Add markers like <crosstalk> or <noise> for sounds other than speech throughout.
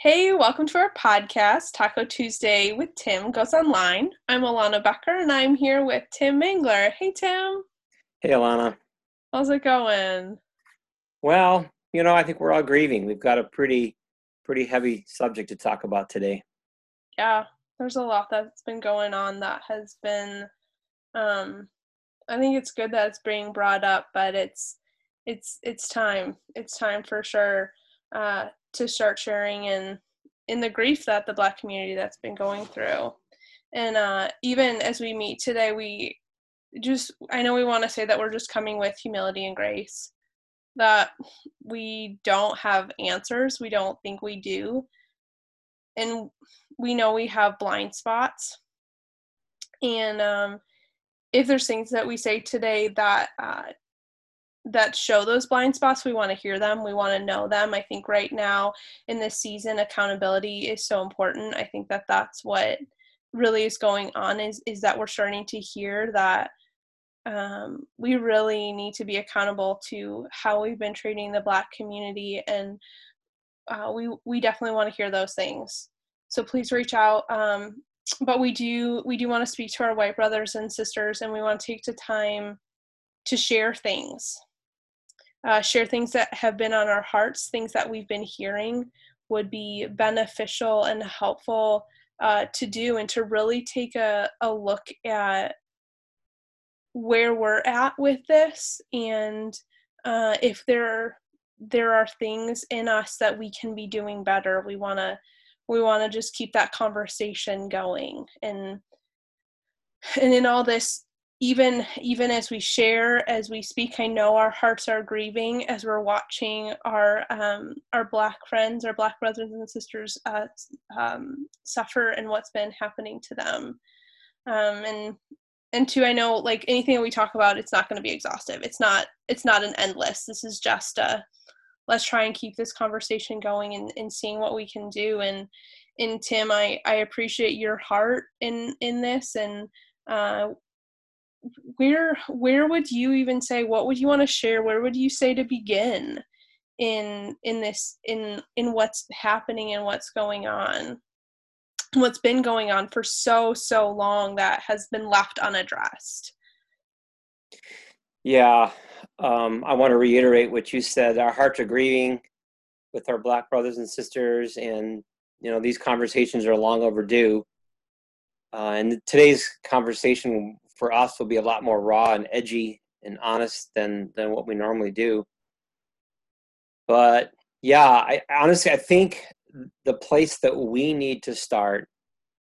Hey, welcome to our podcast, Taco Tuesday with Tim Goes Online. I'm Alana Becker and I'm here with Tim Mangler. Hey, Tim. Hey, Alana. How's it going? Well, you know, I think we're all grieving. We've got a pretty, pretty heavy subject to talk about today. Yeah, there's a lot that's been going on that has been, um, I think it's good that it's being brought up, but it's, it's, it's time. It's time for sure uh, to start sharing in in the grief that the black community that's been going through. And uh, even as we meet today we just i know we want to say that we're just coming with humility and grace that we don't have answers. We don't think we do. And we know we have blind spots. And um, if there's things that we say today that uh, that show those blind spots we want to hear them we want to know them. I think right now in this season accountability is so important. I think that that's what really is going on is is that we're starting to hear that um, we really need to be accountable to how we've been treating the black community and uh, we we definitely want to hear those things. So please reach out um, but we do we do want to speak to our white brothers and sisters and we want to take the time to share things uh, share things that have been on our hearts, things that we've been hearing would be beneficial and helpful uh, to do, and to really take a, a look at where we're at with this and uh, if there there are things in us that we can be doing better we want to we want to just keep that conversation going. And and in all this even even as we share as we speak i know our hearts are grieving as we're watching our um, our black friends our black brothers and sisters uh, um, suffer and what's been happening to them. Um, and and two i know like anything that we talk about it's not going to be exhaustive. It's not it's not an endless. This is just a let's try and keep this conversation going and, and seeing what we can do. And and tim i i appreciate your heart in in this. And uh, where where would you even say what would you want to share? Where would you say to begin in in this in in what's happening and what's going on? What's been going on for so so long that has been left unaddressed? Yeah um, i want to reiterate what you said. Our hearts are grieving with our black brothers and sisters and you know these conversations are long overdue. Uh, and today's conversation for us will be a lot more raw and edgy and honest than than what we normally do. But yeah, I honestly I think the place that we need to start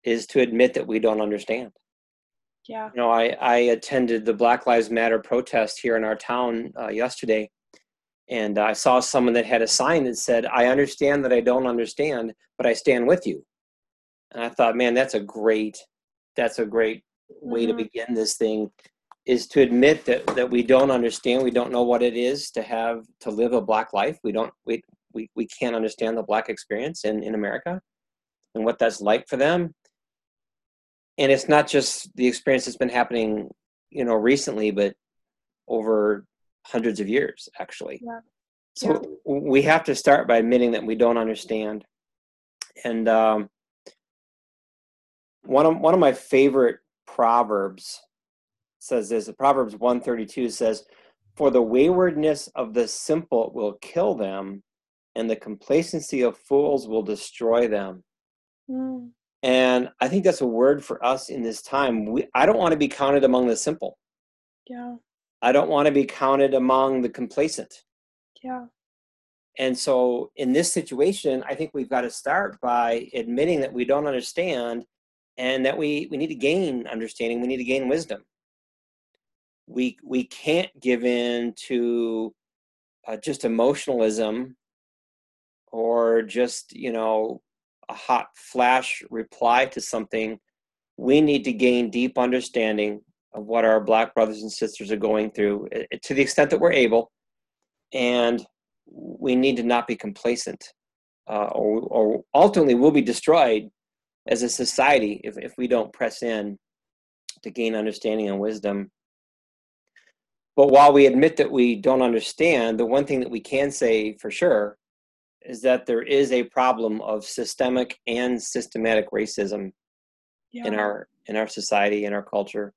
is to admit that we don't understand. Yeah. You know, I I attended the Black Lives Matter protest here in our town uh, yesterday, and I saw someone that had a sign that said, "I understand that I don't understand, but I stand with you." And I thought, man, that's a great that's a great way mm-hmm. to begin this thing is to admit that that we don't understand we don't know what it is to have to live a black life we don't we we, we can't understand the black experience in in america and what that's like for them and it's not just the experience that's been happening you know recently but over hundreds of years actually yeah. so yeah. we have to start by admitting that we don't understand and um, one of one of my favorite Proverbs says this. Proverbs 132 says, For the waywardness of the simple will kill them, and the complacency of fools will destroy them. Mm. And I think that's a word for us in this time. We, I don't want to be counted among the simple. Yeah. I don't want to be counted among the complacent. Yeah. And so in this situation, I think we've got to start by admitting that we don't understand and that we we need to gain understanding we need to gain wisdom. We we can't give in to uh, just emotionalism or just you know a hot flash reply to something. We need to gain deep understanding of what our black brothers and sisters are going through eh, eh, to the extent that we're able. And we need to not be complacent uh, or, or ultimately we'll be destroyed as a society if, if we don't press in to gain understanding and wisdom. But while we admit that we don't understand, the one thing that we can say for sure is that there is a problem of systemic and systematic racism yeah. in our in our society in our culture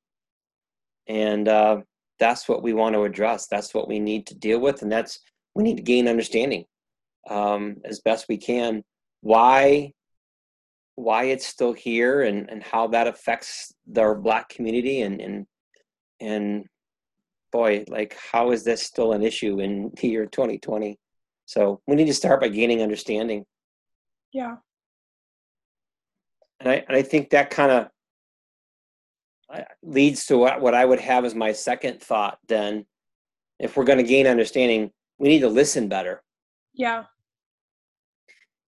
and uh, that's what we want to address that's what we need to deal with and that's we need to gain understanding um, as best we can why why it's still here and, and how that affects our black community and and and boy like how is this still an issue in <laughs> the year 2020 so we need to start by gaining understanding. Yeah. And i and i think that kind of leads to what, what i would have as my second thought then. If we're going to gain understanding we need to listen better. Yeah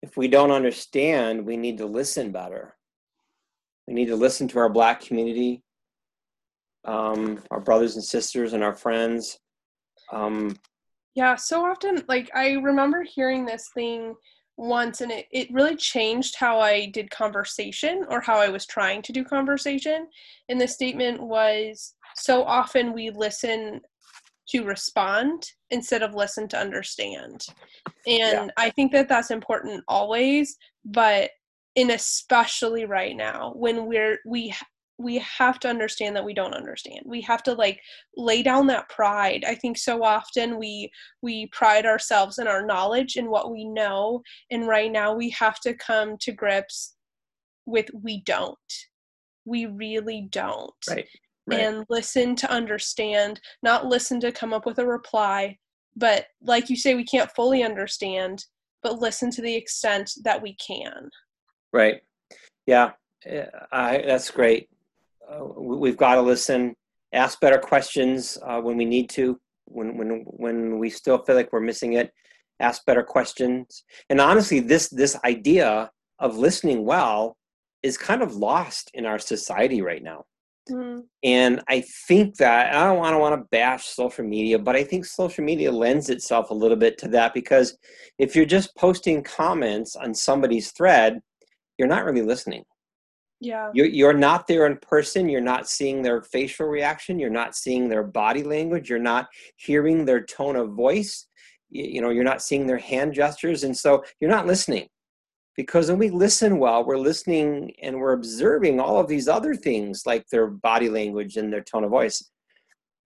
if we don't understand, we need to listen better. We need to listen to our Black community, um, our brothers and sisters, and our friends. Um, yeah, so often, like, I remember hearing this thing once, and it, it really changed how I did conversation or how I was trying to do conversation. And the statement was so often we listen to respond instead of listen to understand. And yeah. I think that that's important always, but in especially right now when we're we we have to understand that we don't understand. We have to like lay down that pride. I think so often we we pride ourselves in our knowledge and what we know and right now we have to come to grips with we don't. We really don't. Right right. and listen to understand, not listen to come up with a reply. But like you say, we can't fully understand, but listen to the extent that we can. Right. Yeah, I, that's great. Uh, we've got to listen, ask better questions uh, when we need to, when when when we still feel like we're missing it. Ask better questions, and honestly, this this idea of listening well is kind of lost in our society right now. Mm-hmm. And I think that I don't want to want to bash social media, but I think social media lends itself a little bit to that because if you're just posting comments on somebody's thread, you're not really listening. Yeah. You're, you're not there in person. You're not seeing their facial reaction. You're not seeing their body language. You're not hearing their tone of voice. You, you know, you're not seeing their hand gestures. And so you're not listening because when we listen well we're listening and we're observing all of these other things like their body language and their tone of voice.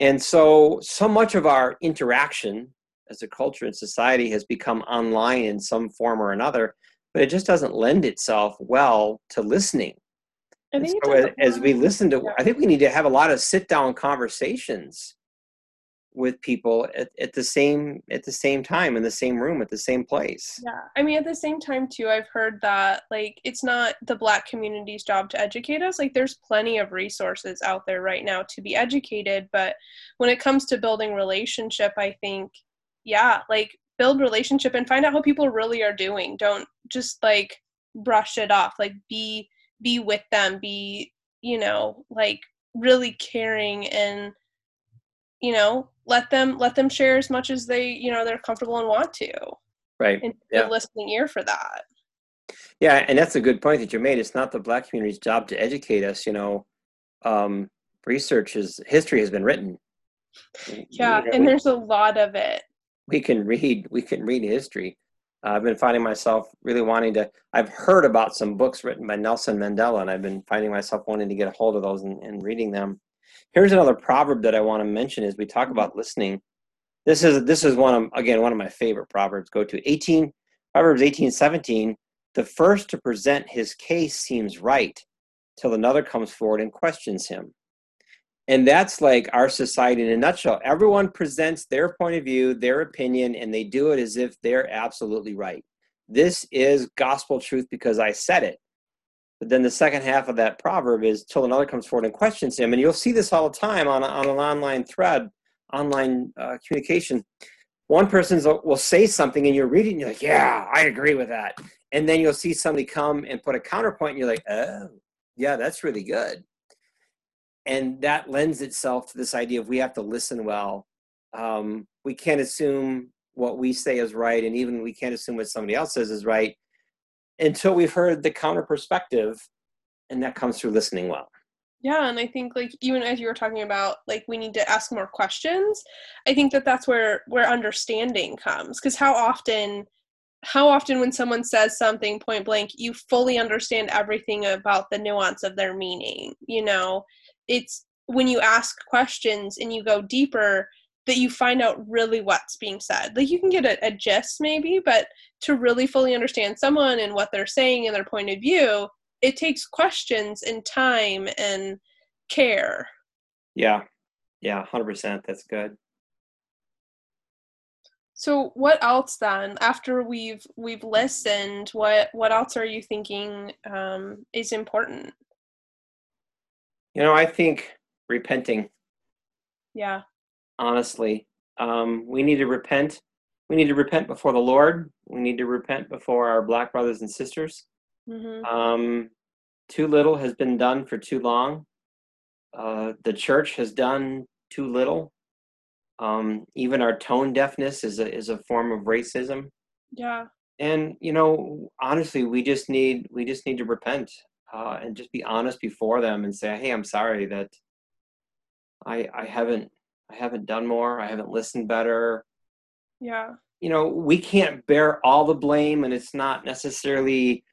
And so so much of our interaction as a culture and society has become online in some form or another but it just doesn't lend itself well to listening. I think so as, as we listen to i think we need to have a lot of sit down conversations with people at, at the same at the same time in the same room at the same place. Yeah i mean at the same time too i've heard that like it's not the black community's job to educate us like there's plenty of resources out there right now to be educated but when it comes to building relationship i think yeah like build relationship and find out how people really are doing. Don't just like brush it off like be be with them be you know like really caring and you know let them let them share as much as they you know they're comfortable and want to. Right. And yeah. listening ear for that. Yeah and that's a good point that you made. It's not the black community's job to educate us you know um research is history has been written. Yeah you know, and we, there's a lot of it. We can read we can read history. Uh, i've been finding myself really wanting to i've heard about some books written by nelson mandela and i've been finding myself wanting to get a hold of those and, and reading them Here's another proverb that I want to mention as we talk about listening. This is this is one of again one of my favorite proverbs. Go to 18 Proverbs 18, 17. The first to present his case seems right till another comes forward and questions him. And that's like our society in a nutshell. Everyone presents their point of view, their opinion, and they do it as if they're absolutely right. This is gospel truth because I said it. But then the second half of that proverb is till another comes forward and questions him. And you'll see this all the time on, on an online thread, online uh, communication. One person will say something and you're reading, and you're like, yeah, I agree with that. And then you'll see somebody come and put a counterpoint and you're like, oh, yeah, that's really good. And that lends itself to this idea of we have to listen well. Um, we can't assume what we say is right, and even we can't assume what somebody else says is right until we've heard the counter perspective and that comes through listening well. Yeah and i think like even as you were talking about like we need to ask more questions i think that that's where where understanding comes because how often how often when someone says something point blank you fully understand everything about the nuance of their meaning you know? It's when you ask questions and you go deeper that you find out really what's being said. Like you can get a, a gist maybe but to really fully understand someone and what they're saying and their point of view it takes questions and time and care. Yeah. Yeah 100% that's good. So what else then? After we've we've listened what what else are you thinking um, is important? You know i think repenting. Yeah honestly um, we need to repent we need to repent before the lord we need to repent before our black brothers and sisters mm-hmm. um, too little has been done for too long uh, the church has done too little um, even our tone deafness is a is a form of racism. Yeah. And you know, honestly, we just need we just need to repent uh, and just be honest before them and say, "Hey, I'm sorry that I I haven't I haven't done more. I haven't listened better." Yeah. You know, we can't bear all the blame, and it's not necessarily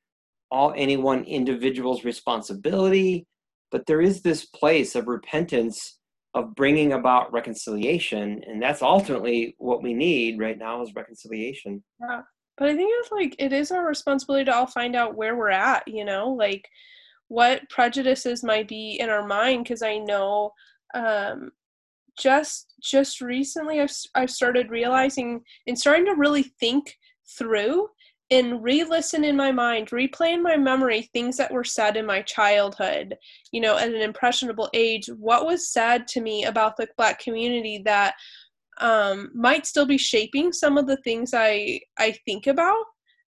all any one individual's responsibility. But there is this place of repentance of bringing about reconciliation and that's ultimately what we need right now is reconciliation yeah but i think it's like it is our responsibility to all find out where we're at you know like what prejudices might be in our mind because i know um just just recently I've, I've started realizing and starting to really think through and re-listen in my mind replay in my memory things that were said in my childhood you know at an impressionable age what was said to me about the black community that um, might still be shaping some of the things i i think about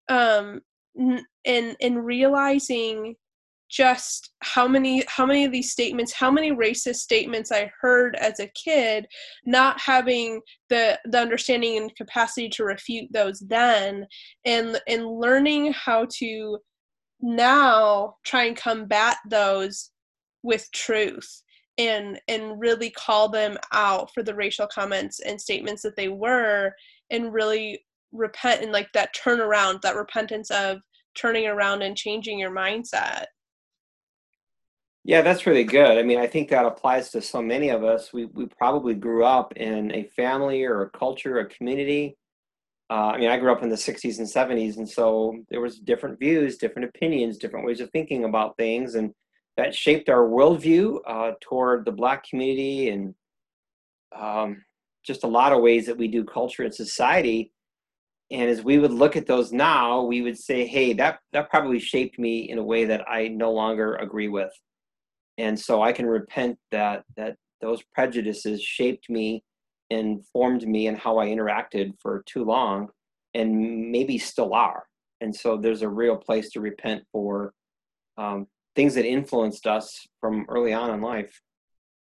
um, and and realizing just how many how many of these statements how many racist statements i heard as a kid not having the the understanding and capacity to refute those then and and learning how to now try and combat those with truth and and really call them out for the racial comments and statements that they were and really repent and like that turnaround that repentance of turning around and changing your mindset yeah, that's really good. I mean, I think that applies to so many of us. We we probably grew up in a family or a culture, a community. Uh, I mean, I grew up in the '60s and '70s, and so there was different views, different opinions, different ways of thinking about things, and that shaped our worldview uh, toward the Black community and um, just a lot of ways that we do culture and society. And as we would look at those now, we would say, "Hey, that that probably shaped me in a way that I no longer agree with." And so i can repent that that those prejudices shaped me and formed me and how i interacted for too long and maybe still are. And so there's a real place to repent for um, things that influenced us from early on in life.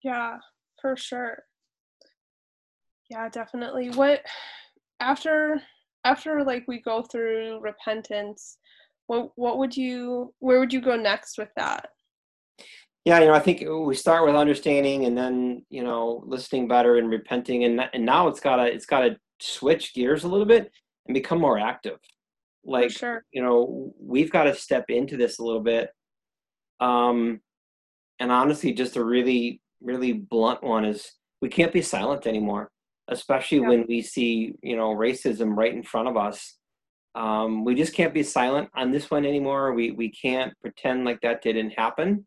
Yeah for sure. Yeah definitely. What after after like we go through repentance what what would you where would you go next with that yeah you know i think we start with understanding and then you know listening better and repenting and and now it's got to it's got to switch gears a little bit and become more active like sure. you know we've got to step into this a little bit um and honestly just a really really blunt one is we can't be silent anymore especially yeah. when we see you know racism right in front of us um, we just can't be silent on this one anymore we we can't pretend like that didn't happen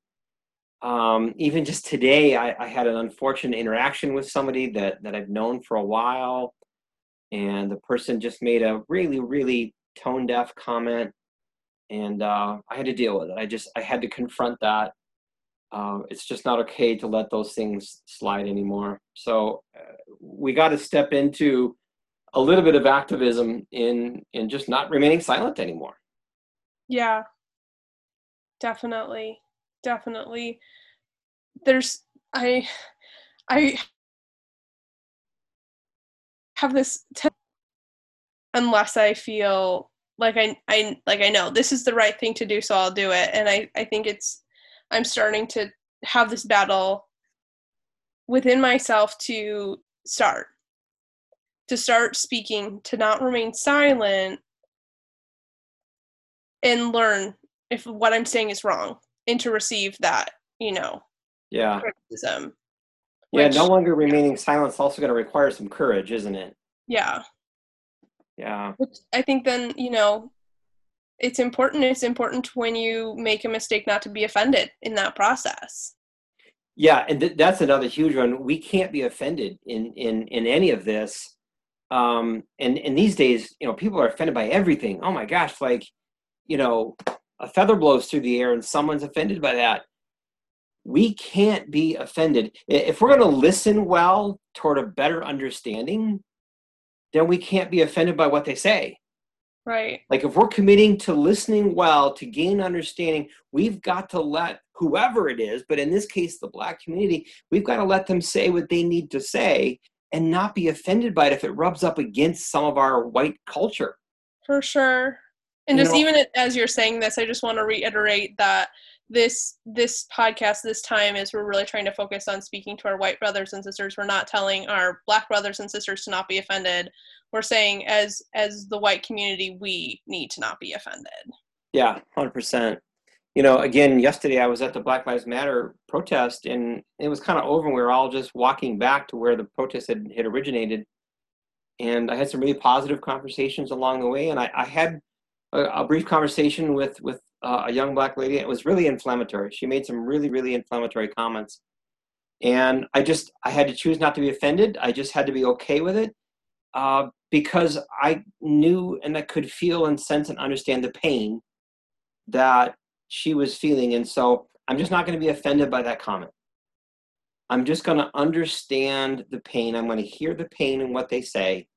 um, even just today, I, I, had an unfortunate interaction with somebody that, that I've known for a while, and the person just made a really, really tone deaf comment, and uh, I had to deal with it. I just I had to confront that. Uh, it's just not okay to let those things slide anymore. So uh, we got to step into a little bit of activism in in just not remaining silent anymore. Yeah, definitely definitely. There's i i have this t- unless i feel like I, I like i know this is the right thing to do so i'll do it. And i i think it's i'm starting to have this battle within myself to start to start speaking to not remain silent and learn if what I'm saying is wrong and to receive that, you know, yeah. criticism. Yeah, which- no longer remaining silent is also going to require some courage, isn't it? Yeah. Yeah. Which I think then, you know, it's important. It's important when you make a mistake not to be offended in that process. Yeah, and th- that's another huge one. We can't be offended in in in any of this. Um, and and these days, you know, people are offended by everything. Oh my gosh, like, you know, a feather blows through the air and someone's offended by that. We can't be offended if we're going to listen well toward a better understanding. Then we can't be offended by what they say. Right. Like if we're committing to listening well to gain understanding, we've got to let whoever it is, but in this case, the black community, we've got to let them say what they need to say and not be offended by it if it rubs up against some of our white culture. For sure. And You just know- even as you're saying this, I just want to reiterate that this this podcast this time is we're really trying to focus on speaking to our white brothers and sisters. We're not telling our black brothers and sisters to not be offended. We're saying as as the white community, we need to not be offended. Yeah, 100%. You know, again, yesterday I was at the Black Lives Matter protest and it was kind of over and we were all just walking back to where the protest had, had originated. And I had some really positive conversations along the way. And I, I had a, a brief conversation with, with uh, a young black lady. It was really inflammatory. She made some really, really inflammatory comments. And I just, I had to choose not to be offended. I just had to be okay with it uh, because I knew and I could feel and sense and understand the pain that she was feeling. And so I'm just not going to be offended by that comment. I'm just going to understand the pain. I'm going to hear the pain and what they say.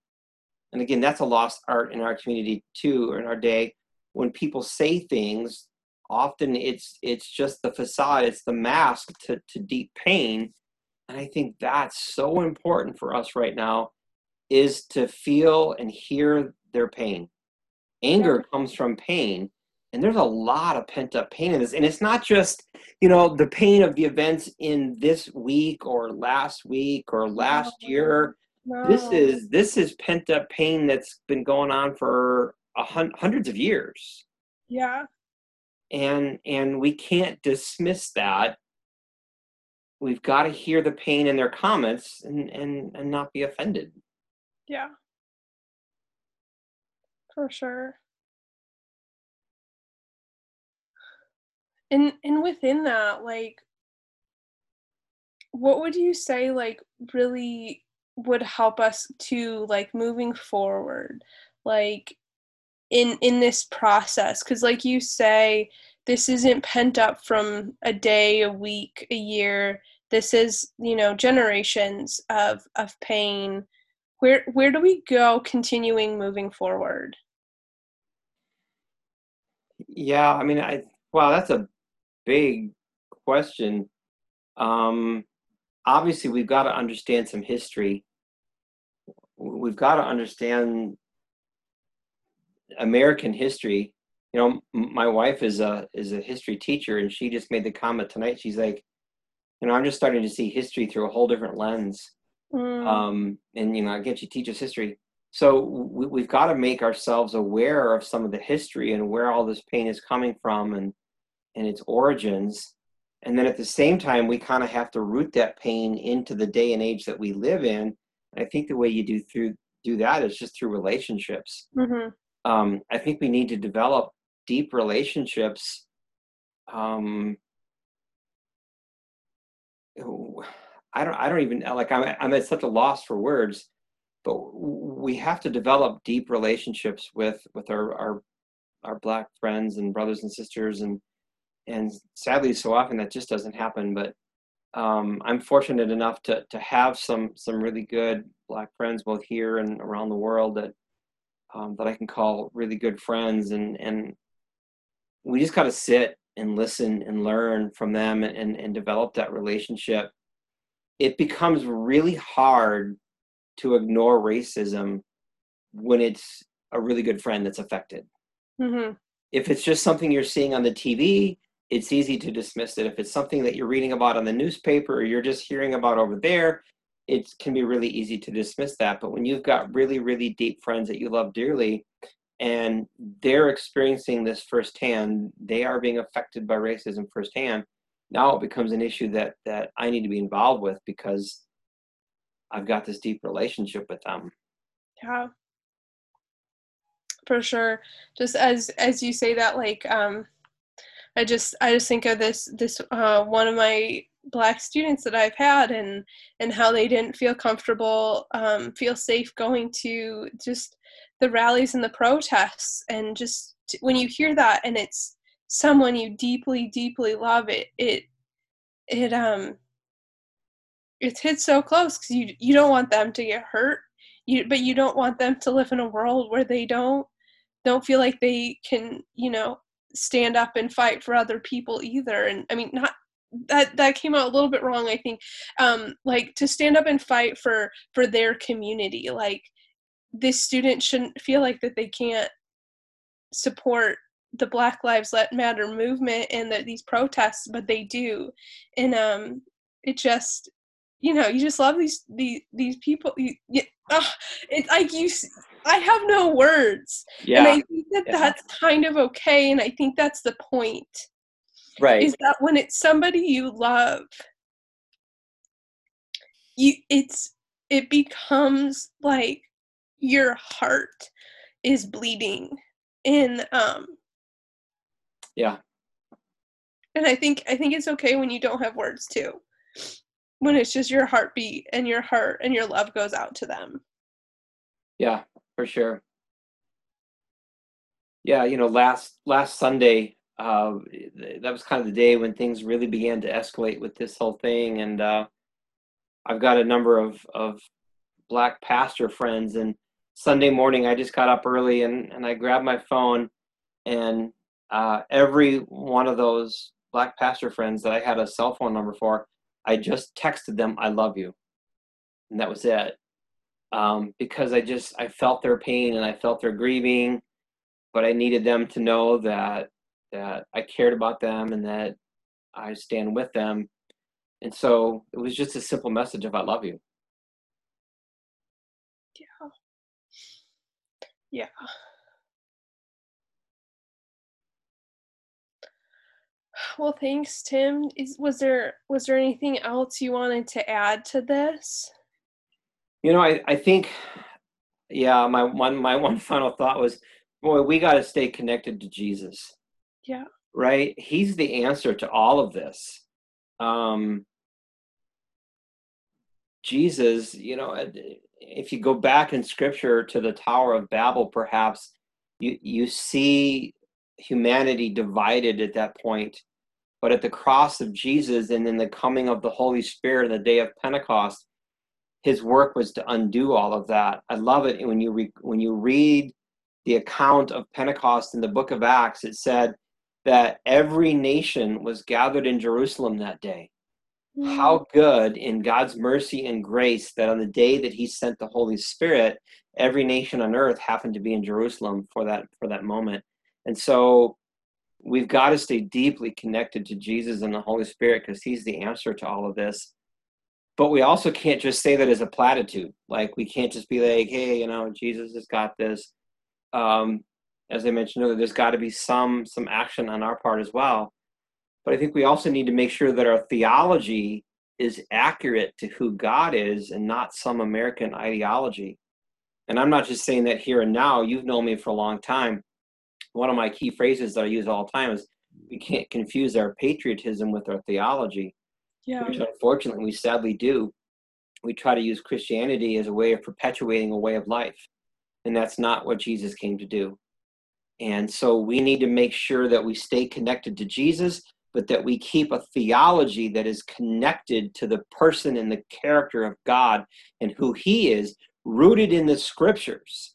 And again, that's a lost art in our community too, or in our day. When people say things, often it's it's just the facade, it's the mask to, to deep pain. And I think that's so important for us right now is to feel and hear their pain. Anger comes from pain, and there's a lot of pent up pain in this. And it's not just, you know, the pain of the events in this week or last week or last year. This is this is pent up pain that's been going on for a hun- hundreds of years, yeah, and and we can't dismiss that. We've got to hear the pain in their comments and and and not be offended. yeah, for sure. And and within that, like, what would you say, like, really would help us to like moving forward, like in in this process? Because, like you say, this isn't pent up from a day, a week, a year. This is, you know, generations of of pain. Where where do we go continuing moving forward? Yeah, I mean, I wow, that's a big question. Um, obviously, we've got to understand some history. We've got to understand American history. You know, m- my wife is a is a history teacher, and she just made the comment tonight. She's like, you know, I'm just starting to see history through a whole different lens. Mm, Um, and you know, again, she teaches history, so we, we've got to make ourselves aware of some of the history and where all this pain is coming from, and and its origins. And then at the same time, we kind of have to root that pain into the day and age that we live in. And I think the way you do through do that is just through relationships. mhm, Um, I think we need to develop deep relationships. Um, I don't I don't even like I'm I'm at such a loss for words, but we have to develop deep relationships with with our our our black friends and brothers and sisters and and sadly so often that just doesn't happen but um, i'm fortunate enough to to have some some really good black friends both here and around the world that um, that i can call really good friends and and we just got to sit and listen and learn from them and and and develop that relationship. It becomes really hard to ignore racism when it's a really good friend that's affected. Mhm, if it's just something you're seeing on the TV, it's easy to dismiss it. If it's something that you're reading about on the newspaper or you're just hearing about over there, it can be really easy to dismiss that. But when you've got really, really deep friends that you love dearly and they're experiencing this firsthand. They are being affected by racism firsthand. Now it becomes an issue that that I need to be involved with because I've got this deep relationship with them. Yeah. For sure. Just as as you say that, like um I just I just think of this this uh one of my black students that I've had and and how they didn't feel comfortable, um, feel safe going to just the rallies and the protests. And just when you hear that and it's someone you deeply deeply love it it it um it hits so close because you you don't want them to get hurt. You but you don't want them to live in a world where they don't don't feel like they can you know stand up and fight for other people either. And i mean not that that came out a little bit wrong i think. Um like to stand up and fight for for their community like this student shouldn't feel like that they can't support the black lives matter movement and the, these protests but they do. And um it just you know you just love these these these people you, you uh, it's like you i have no words. Yeah. and i think that yeah. that's kind of okay and i think that's the point. Right. Is that when it's somebody you love you it's it becomes like your heart is bleeding and um yeah. And i think i think it's okay when you don't have words too when it's just your heartbeat and your heart and your love goes out to them yeah for sure yeah you know last last sunday uh, that was kind of the day when things really began to escalate with this whole thing. And uh, I've got a number of, of black pastor friends. And Sunday morning, I just got up early and, and I grabbed my phone. And uh, every one of those black pastor friends that I had a cell phone number for, I just texted them, I love you. And that was it. Um, because I just, I felt their pain and I felt their grieving, but I needed them to know that that I cared about them and that I stand with them. And so it was just a simple message of I love you. Yeah. Yeah. Well, thanks, Tim. Is was there was there anything else you wanted to add to this? You know, I, I think yeah, my one my <laughs> one final thought was boy, we got to stay connected to Jesus. Yeah. Right? He's the answer to all of this. Um, Jesus, you know, if you go back in scripture to the Tower of Babel, perhaps you, you see humanity divided at that point. But at the cross of Jesus and in the coming of the Holy Spirit in the day of Pentecost, his work was to undo all of that. I love it when you re- when you read the account of Pentecost in the book of Acts. It said that every nation was gathered in Jerusalem that day. Mm. How good in God's mercy and grace that on the day that he sent the Holy Spirit, every nation on earth happened to be in Jerusalem for that for that moment. And so we've got to stay deeply connected to Jesus and the Holy Spirit because he's the answer to all of this. But we also can't just say that as a platitude. Like we can't just be like, hey, you know, Jesus has got this. Um, as I mentioned earlier, there's got to be some some action on our part as well. But I think we also need to make sure that our theology is accurate to who God is and not some American ideology. And I'm not just saying that here and now. You've known me for a long time. One of my key phrases that I use all the time is we can't confuse our patriotism with our theology, yeah. which unfortunately we sadly do. We try to use Christianity as a way of perpetuating a way of life. And that's not what Jesus came to do. And so we need to make sure that we stay connected to Jesus, but that we keep a theology that is connected to the person and the character of God and who He is, rooted in the scriptures,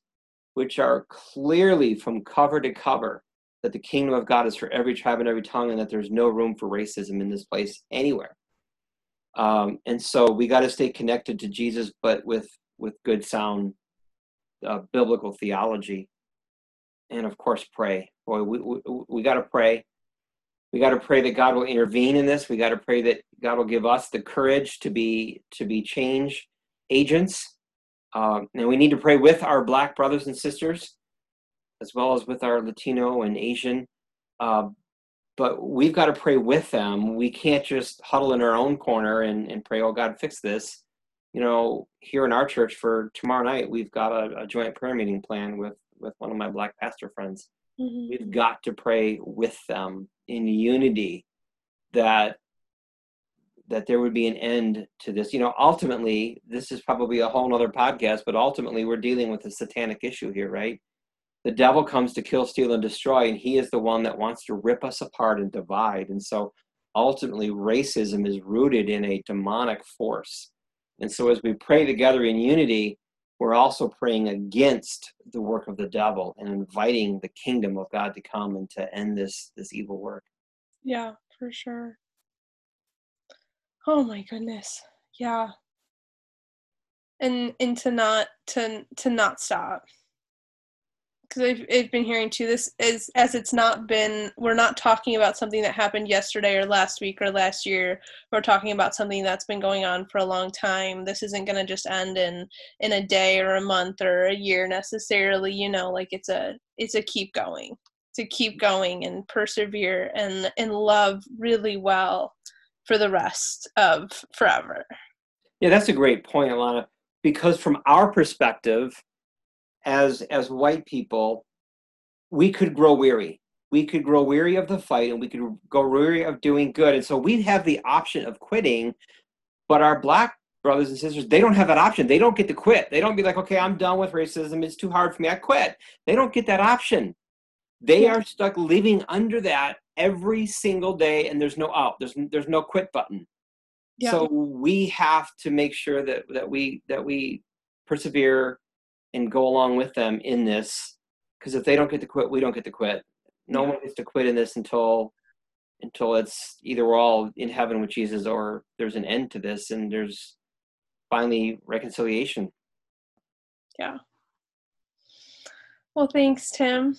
which are clearly from cover to cover that the kingdom of God is for every tribe and every tongue, and that there's no room for racism in this place anywhere. Um, and so we got to stay connected to Jesus, but with with good sound uh, biblical theology and of course pray. Boy, we we, we got to pray. We got to pray that God will intervene in this. We got to pray that God will give us the courage to be to be change agents. Um, and we need to pray with our black brothers and sisters as well as with our Latino and Asian. Uh, but we've got to pray with them. We can't just huddle in our own corner and, and pray, oh, God, fix this. You know, here in our church for tomorrow night, we've got a, a joint prayer meeting plan with, with one of my black pastor friends. Mm-hmm. We've got to pray with them in unity that that there would be an end to this. You know, ultimately, this is probably a whole nother podcast, but ultimately, we're dealing with a satanic issue here, right? The devil comes to kill, steal, and destroy, and he is the one that wants to rip us apart and divide. And so, ultimately, racism is rooted in a demonic force. And so, as we pray together in unity, we're also praying against the work of the devil and inviting the kingdom of God to come and to end this this evil work. Yeah, for sure. Oh my goodness. Yeah. And and to not to to not stop. Because I've, I've been hearing too this is as it's not been we're not talking about something that happened yesterday or last week or last year we're talking about something that's been going on for a long time this isn't going to just end in in a day or a month or a year necessarily you know like it's a it's a keep going to keep going and persevere and and love really well for the rest of forever. Yeah, that's a great point, Alana. Because from our perspective, as as white people, we could grow weary. We could grow weary of the fight, and we could grow weary of doing good. And so we'd have the option of quitting, but our black brothers and sisters, they don't have that option. They don't get to quit. They don't be like, okay, I'm done with racism. It's too hard for me. I quit. They don't get that option. They are stuck living under that every single day and there's no out there's there's no quit button. Yeah. so we have to make sure that that we that we persevere and go along with them in this because if they don't get to quit we don't get to quit. No yeah. one gets to quit in this until until it's either we're all in heaven with jesus or there's an end to this and there's finally reconciliation. Yeah. Well thanks tim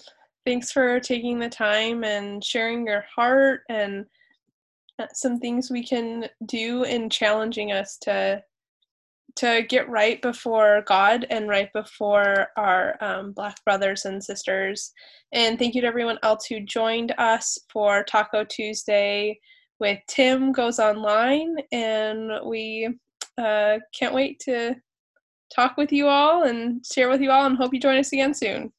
thanks for taking the time and sharing your heart and uh, some things we can do in challenging us to to get right before God and right before our um, Black brothers and sisters. And thank you to everyone else who joined us for Taco Tuesday with Tim Goes Online. And we uh, can't wait to talk with you all and share with you all and hope you join us again soon.